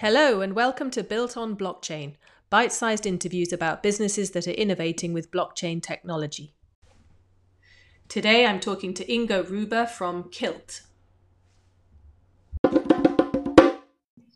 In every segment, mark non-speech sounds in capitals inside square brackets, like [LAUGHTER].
Hello, and welcome to Built on Blockchain, bite sized interviews about businesses that are innovating with blockchain technology. Today I'm talking to Ingo Rübe from Kilt.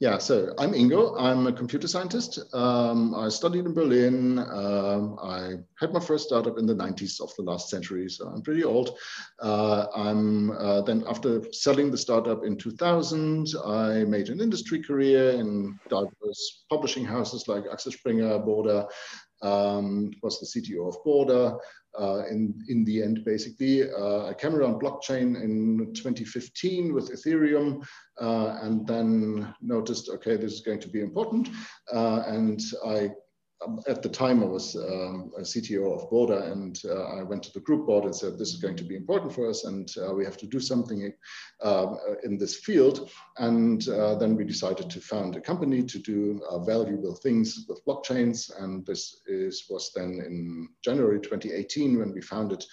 Yeah, so I'm Ingo. I'm a computer scientist. Um, I studied in Berlin. Um, I had my first startup in the 90s of the last century, so I'm pretty old. Uh, I'm uh, then after selling the startup in 2000, I made an industry career in diverse publishing houses like Axel Springer, Burda, um, was the CTO of Burda. Uh, in, in the end, basically, uh, I came around blockchain in 2015 with Ethereum uh, and then noticed, okay, this is going to be important. Uh, and I at the time I was um, a CTO of Burda and uh, I went to the group board and said, this is going to be important for us and uh, we have to do something uh, in this field. And uh, then we decided to found a company to do uh, valuable things with blockchains. And this is, was then in January 2018 when we founded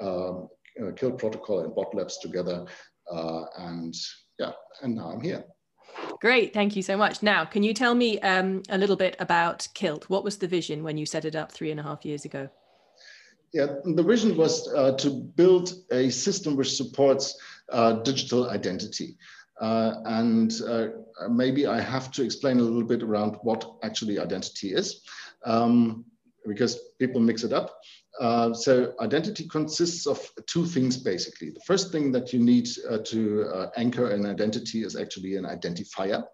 um, Kilt Protocol and Bot Labs together. Uh, and yeah, and now I'm here. Great, thank you so much. Now, can you tell me um, a little bit about Kilt? What was the vision when you set it up three and a half years ago? Yeah, the vision was uh, to build a system which supports uh, digital identity. Uh, and uh, maybe I have to explain a little bit around what actually identity is, um, because people mix it up. Uh, so identity consists of two things basically. The first thing that you need uh, to uh, anchor an identity is actually an identifier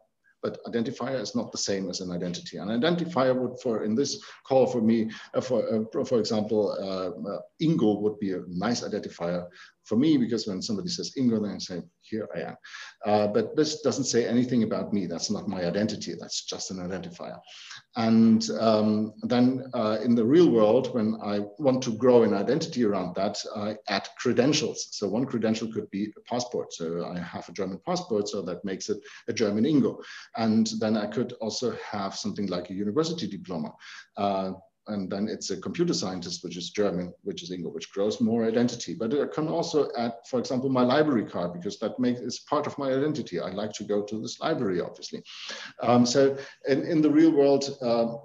but identifier is not the same as an identity. An identifier would, for in this call for me, uh, for uh, for example, uh, Ingo would be a nice identifier for me because when somebody says Ingo, then I say, here I am. Uh, but this doesn't say anything about me. That's not my identity. That's just an identifier. And um, then uh, in the real world, when I want to grow an identity around that, I add credentials. So one credential could be a passport. So I have a German passport, so that makes it a German Ingo. And then I could also have something like a university diploma. Uh, and then it's a computer scientist, which is German, which is Ingo, which grows more identity. But I can also add, for example, my library card, because that makes is part of my identity. I like to go to this library, obviously. Um, so in, in the real world, uh,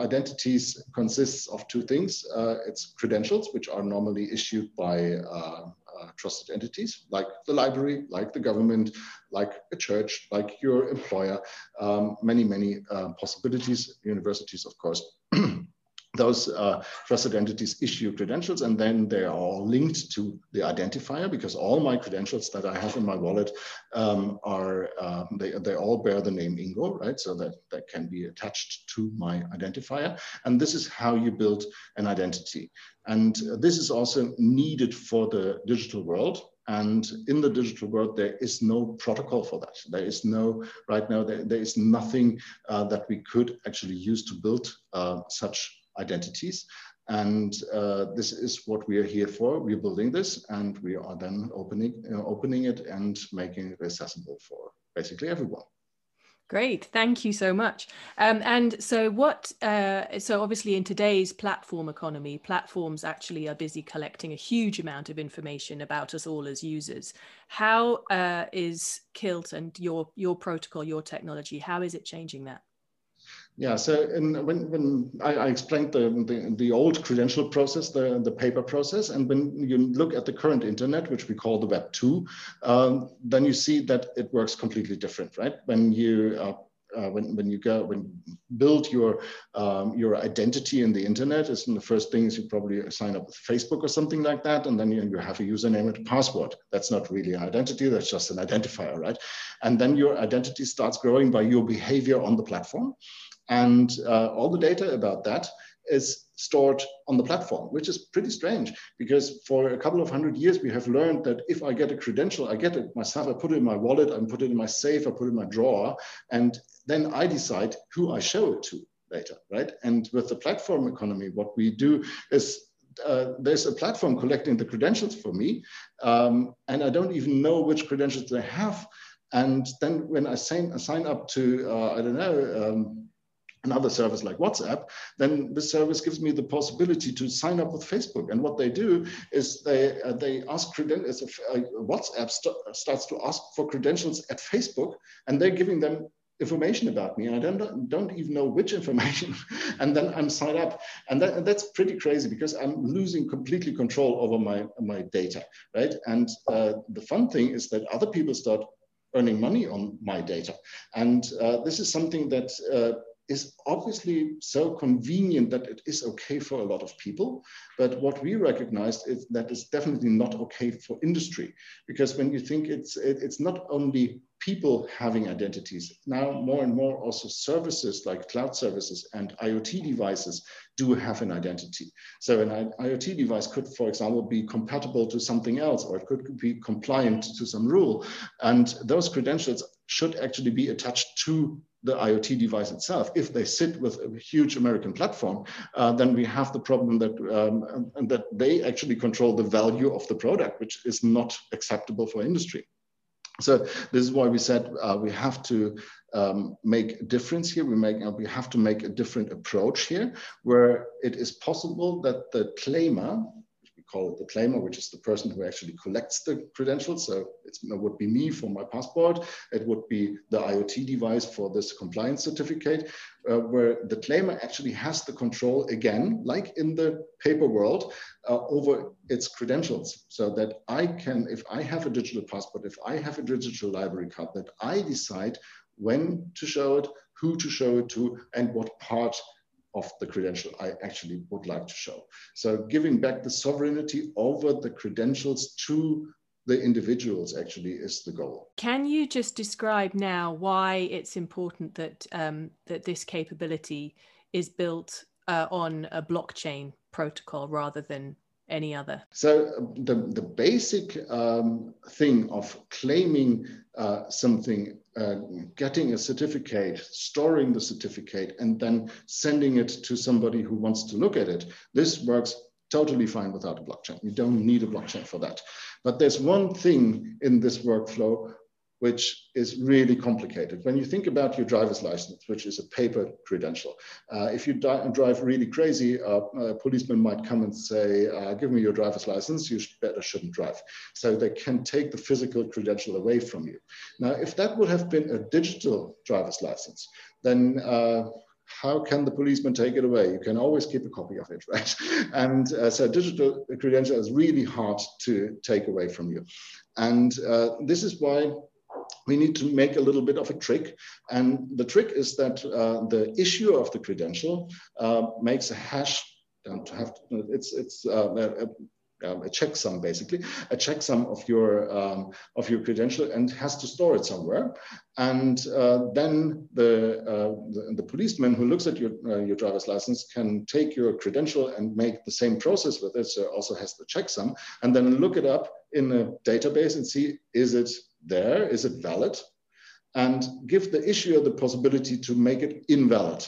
identities consists of two things. Uh, it's credentials, which are normally issued by uh, uh, trusted entities like the library, like the government, like a church, like your employer, um, many, many uh, possibilities, universities, of course. [CLEARS THROAT] those uh, trusted entities issue credentials and then they are all linked to the identifier because all my credentials that I have in my wallet um, are, uh, they, they all bear the name Ingo, right? So that, that can be attached to my identifier. And this is how you build an identity. And this is also needed for the digital world. And in the digital world, there is no protocol for that. There is no, right now, there, there is nothing uh, that we could actually use to build uh, such identities. And uh, this is what we are here for. We're building this and we are then opening, uh, opening it and making it accessible for basically everyone. Great, thank you so much. Um, and so, what? Uh, so, obviously, in today's platform economy, platforms actually are busy collecting a huge amount of information about us all as users. How uh, is Kilt and your your protocol, your technology? How is it changing that? Yeah, so in, when, when I, I explained the, the, the, old credential process, the, the paper process, and when you look at the current internet, which we call the Web 2, um, then you see that it works completely different, right? When you uh, uh, when, when you go when build your um, your identity in the internet is the first thing is you probably sign up with Facebook or something like that and then you, you have a username and a password. That's not really an identity that's just an identifier right? And then your identity starts growing by your behavior on the platform and uh, all the data about that is stored on the platform, which is pretty strange because for a couple of hundred years, we have learned that if I get a credential, I get it myself, I put it in my wallet, I put it in my safe, I put it in my drawer, and then I decide who I show it to later, right? And with the platform economy, what we do is uh, there's a platform collecting the credentials for me, um, and I don't even know which credentials they have. And then when I sign, I sign up to, uh, I don't know, um, another service like WhatsApp, then this service gives me the possibility to sign up with Facebook. And what they do is they uh, they ask credentials. Uh, WhatsApp st starts to ask for credentials at Facebook, and they're giving them information about me. and I don't, don't even know which information. [LAUGHS] and then I'm signed up. And that, that's pretty crazy because I'm losing completely control over my, my data, right? And uh, the fun thing is that other people start earning money on my data. And uh, this is something that uh, is obviously so convenient that it is okay for a lot of people. But what we recognized is that it's definitely not okay for industry. Because when you think it's, it, it's not only people having identities, now more and more also services like cloud services and IoT devices do have an identity. So an IoT device could, for example, be compatible to something else, or it could be compliant to some rule. And those credentials should actually be attached to the IoT device itself. If they sit with a huge American platform, uh, then we have the problem that um, that they actually control the value of the product, which is not acceptable for industry. So this is why we said uh, we have to um, make a difference here. We make uh, we have to make a different approach here, where it is possible that the claimer call it the claimer, which is the person who actually collects the credentials. So it would be me for my passport. It would be the IoT device for this compliance certificate, uh, where the claimer actually has the control again, like in the paper world, uh, over its credentials. So that I can, if I have a digital passport, if I have a digital library card, that I decide when to show it, who to show it to, and what part of the credential I actually would like to show. So giving back the sovereignty over the credentials to the individuals actually is the goal. Can you just describe now why it's important that um, that this capability is built uh, on a blockchain protocol rather than any other? So um, the, the basic um, thing of claiming uh, something, uh, getting a certificate, storing the certificate, and then sending it to somebody who wants to look at it, this works totally fine without a blockchain. You don't need a blockchain for that. But there's one thing in this workflow which is really complicated. When you think about your driver's license, which is a paper credential, uh, if you drive really crazy, uh, a policeman might come and say, uh, give me your driver's license, you should better shouldn't drive. So they can take the physical credential away from you. Now, if that would have been a digital driver's license, then uh, how can the policeman take it away? You can always keep a copy of it, [LAUGHS] right? And uh, so digital credential is really hard to take away from you. And uh, this is why we need to make a little bit of a trick. And the trick is that uh, the issuer of the credential uh, makes a hash. Don't have to, it's it's uh, a, um, a checksum basically, a checksum of your um, of your credential and has to store it somewhere. And uh, then the, uh, the, the policeman who looks at your uh, your driver's license can take your credential and make the same process with it. So it also has the checksum, and then look it up in a database and see is it there? Is it valid? And give the issuer the possibility to make it invalid.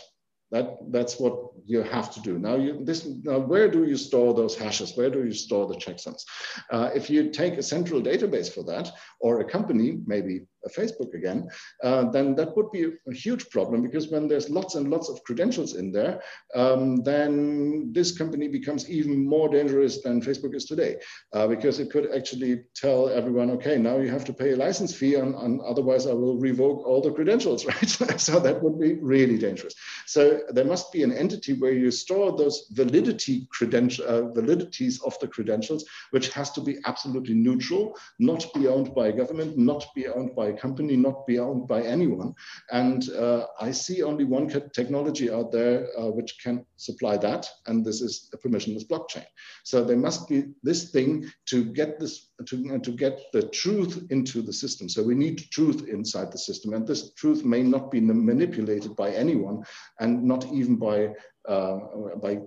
That, that's what you have to do. Now, you, this, now, where do you store those hashes? Where do you store the checksums? Uh, if you take a central database for that, or a company, maybe Facebook again, uh, then that would be a huge problem because when there's lots and lots of credentials in there, um, then this company becomes even more dangerous than Facebook is today uh, because it could actually tell everyone, okay, now you have to pay a license fee and, and otherwise I will revoke all the credentials, [LAUGHS] right? so that would be really dangerous. So there must be an entity where you store those validity credential, uh, validities of the credentials, which has to be absolutely neutral, not be owned by a government, not be owned by a company, not be owned by anyone. And uh, I see only one technology out there uh, which can supply that, and this is a permissionless blockchain. So there must be this thing to get this to, to get the truth into the system. So we need truth inside the system, and this truth may not be manipulated by anyone, and not even by uh, by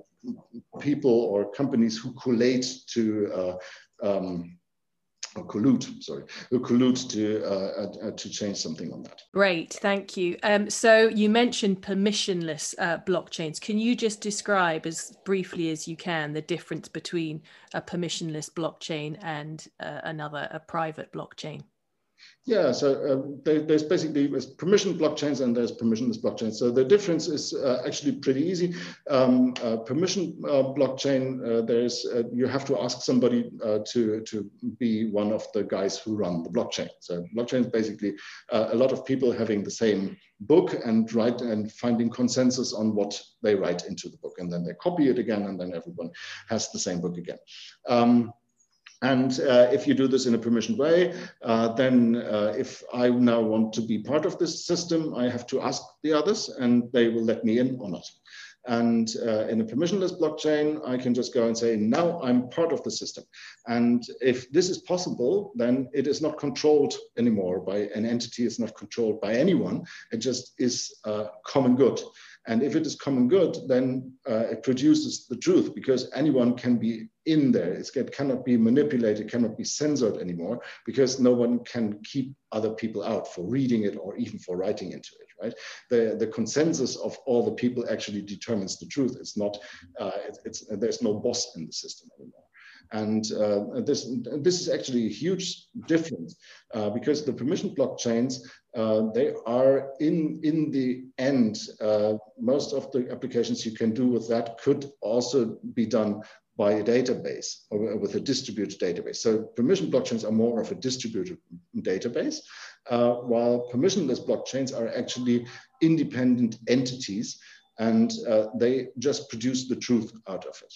people or companies who collate to uh, um, or collude, sorry, who collude to uh, uh, to change something on that. Great, thank you. Um, so you mentioned permissionless uh, blockchains. Can you just describe as briefly as you can the difference between a permissionless blockchain and uh, another, a private blockchain? Yeah, so uh, there, there's basically there's permission blockchains and there's permissionless blockchains. So the difference is uh, actually pretty easy. Um, uh, permission uh, blockchain, uh, there's uh, you have to ask somebody to to be one of the guys who run the blockchain. So blockchain is basically a lot of people having the same book and write and finding consensus on what they write into the book. And then they copy it again, and then everyone has the same book again. Um, and uh, if you do this in a permissioned way, uh, then uh, if I now want to be part of this system, I have to ask the others and they will let me in or not. And uh, in a permissionless blockchain, I can just go and say, now I'm part of the system. And if this is possible, then it is not controlled anymore by an entity, it's not controlled by anyone. It just is uh, common good. And if it is common good, then uh, it produces the truth because anyone can be in there. it cannot be manipulated, cannot be censored anymore because no one can keep other people out for reading it or even for writing into it, right? The, the consensus of all the people actually determines the truth. It's not, uh, it, it's, there's no boss in the system anymore. And uh, this, this is actually a huge difference uh, because the permission blockchains, uh, they are in, in the end, uh, most of the applications you can do with that could also be done by a database or with a distributed database. So permission blockchains are more of a distributed database, uh, while permissionless blockchains are actually independent entities and uh, they just produce the truth out of it.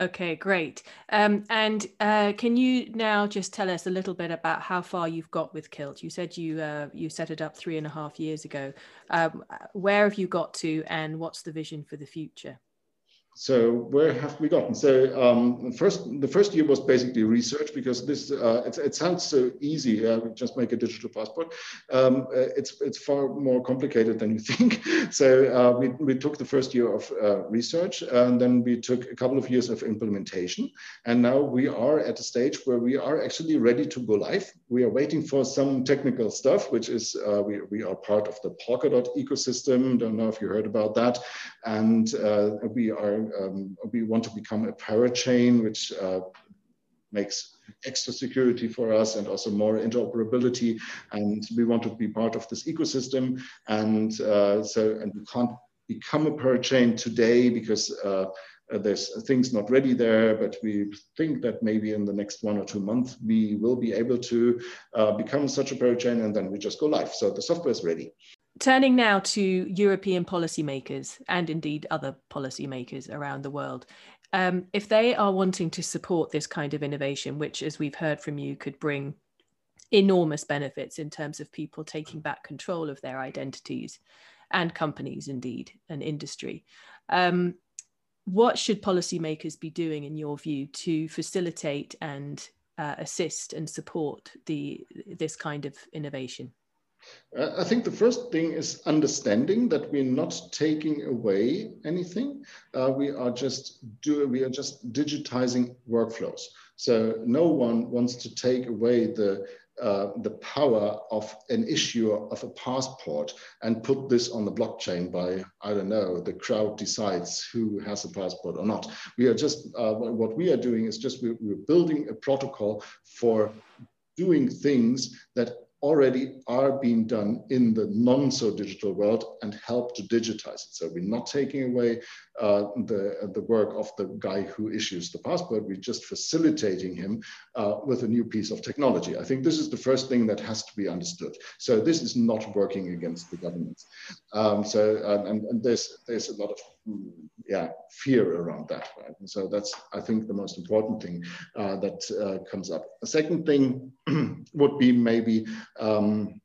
Okay, great. Um, and uh, can you now just tell us a little bit about how far you've got with Kilt? You said you uh, you set it up three and a half years ago. Um, where have you got to, and what's the vision for the future? So where have we gotten? So um, first, the first year was basically research because this uh, it, it, sounds so easy. Uh, just make a digital passport. Um, uh, it's it's far more complicated than you [LAUGHS] think. So uh, we we took the first year of uh, research and then we took a couple of years of implementation, and now we are at a stage where we are actually ready to go live. We are waiting for some technical stuff, which is uh, we we are part of the Polkadot ecosystem. Don't know if you heard about that, and we are um, we want to become a parachain, which uh, makes extra security for us and also more interoperability. And we want to be part of this ecosystem. And uh, so, and we can't become a parachain today because uh, there's things not ready there, but we think that maybe in the next one or two months, we will be able to uh, become such a parachain and then we just go live. So the software is ready. Turning now to European policymakers and indeed other policymakers around the world, um, if they are wanting to support this kind of innovation, which, as we've heard from you, could bring enormous benefits in terms of people taking back control of their identities and companies, indeed, and industry. Um, what should policymakers be doing, in your view, to facilitate and uh, assist and support the this kind of innovation? Uh, I think the first thing is understanding that we're not taking away anything. Uh, we are just do we are just digitizing workflows. So no one wants to take away the uh, the power of an issuer of a passport and put this on the blockchain by I don't know the crowd decides who has a passport or not. We are just uh, what we are doing is just we, we're building a protocol for doing things that already are being done in the non so digital world and help to digitize it. So we're not taking away uh, the, the work of the guy who issues the passport, we're just facilitating him uh, with a new piece of technology. I think this is the first thing that has to be understood. So this is not working against the governments. Um, so and, and, there's there's a lot of yeah fear around that. Right? And so that's I think the most important thing uh, that uh, comes up. A second thing [CLEARS THROAT] would be maybe um,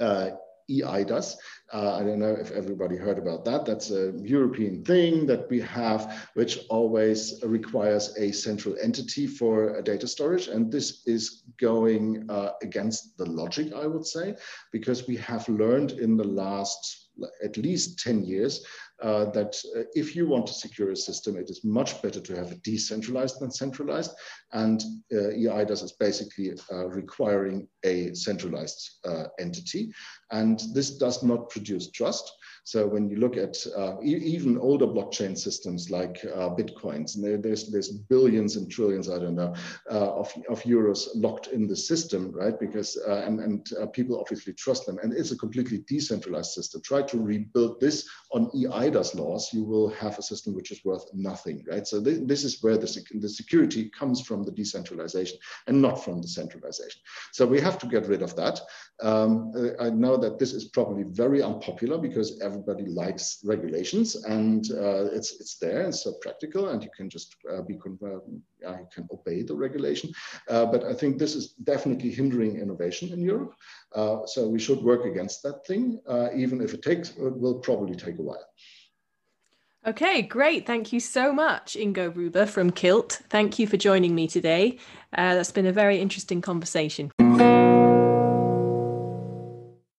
uh, eIDAS. Uh, I don't know if everybody heard about that. That's a European thing that we have, which always requires a central entity for data storage. And this is going uh, against the logic, I would say, because we have learned in the last at least 10 years uh, that uh, if you want to secure a system, it is much better to have it decentralized than centralized. And uh, eIDAS is basically uh, requiring a centralized uh, entity. And this does not produce trust. So when you look at uh, e even older blockchain systems like uh, Bitcoins, there, there's, there's billions and trillions, I don't know, uh, of, of euros locked in the system, right? Because, uh, and, and people obviously trust them. And it's a completely decentralized system. Try to rebuild this on eIDAS laws, you will have a system which is worth nothing, right? So th this is where the, sec the security comes from the decentralization and not from the centralization. So we have to get rid of that. Um, I know that this is probably very unpopular because everybody likes regulations and uh, it's it's there, it's so practical, and you can just uh, be uh, you can obey the regulation. Uh, but I think this is definitely hindering innovation in Europe. Uh, so we should work against that thing, uh, even if it takes it will probably take a while. Okay, great. Thank you so much, Ingo Rübe from Kilt. Thank you for joining me today. that's been a very interesting conversation.